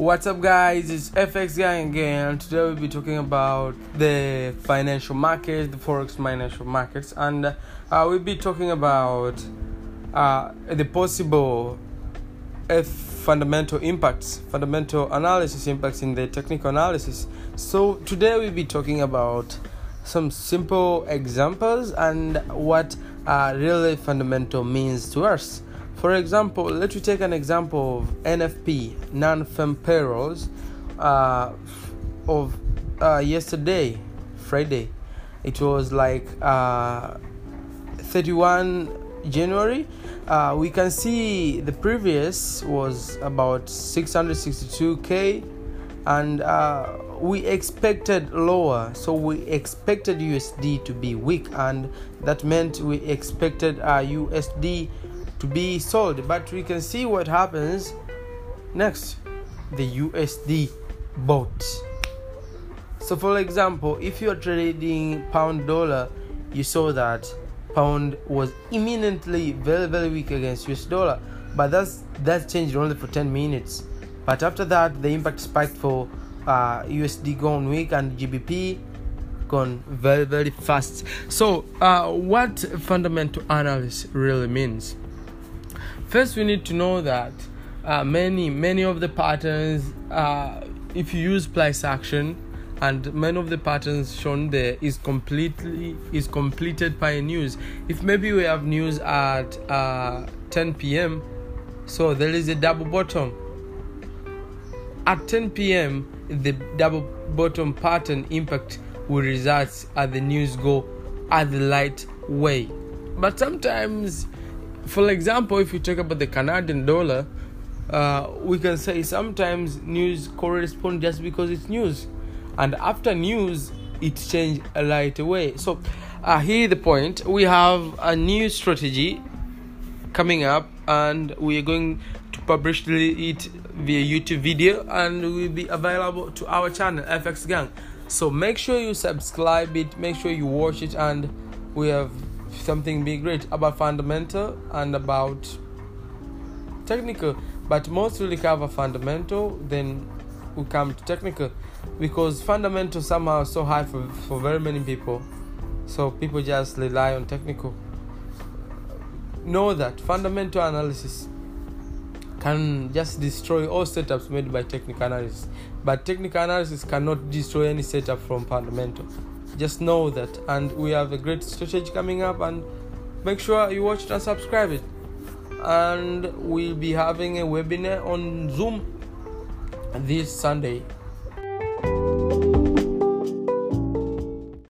What's up, guys? It's FX Guy again. Today we'll be talking about the financial markets, the forex financial markets, and uh, we'll be talking about uh, the possible uh, fundamental impacts, fundamental analysis impacts in the technical analysis. So today we'll be talking about some simple examples and what uh, really fundamental means to us. For example, let us take an example of NFP, non-farm payrolls, uh, of uh, yesterday, Friday. It was like uh, 31 January. Uh, we can see the previous was about 662k, and uh, we expected lower. So we expected USD to be weak, and that meant we expected USD to be sold but we can see what happens next. The USD bought. So for example if you're trading pound dollar you saw that pound was imminently very very weak against US dollar but that's that changed only for 10 minutes. But after that the impact spiked for uh, USD gone weak and GBP gone very very fast. So uh, what fundamental analysis really means first we need to know that uh, many many of the patterns uh, if you use price action and many of the patterns shown there is completely is completed by news. If maybe we have news at uh, 10 p.m so there is a double bottom. At 10 p.m the double bottom pattern impact will result as the news go at the light way. But sometimes for example, if you talk about the Canadian dollar, uh, we can say sometimes news correspond just because it's news, and after news, it change right away. So, uh, here the point: we have a new strategy coming up, and we are going to publish it via YouTube video, and will be available to our channel FX Gang. So make sure you subscribe it, make sure you watch it, and we have something be great about fundamental and about technical. But most really cover fundamental then we come to technical. Because fundamental somehow so high for, for very many people. So people just rely on technical. Know that fundamental analysis can just destroy all setups made by technical analysis. But technical analysis cannot destroy any setup from fundamental just know that and we have a great strategy coming up and make sure you watch it and subscribe it. And we'll be having a webinar on zoom this sunday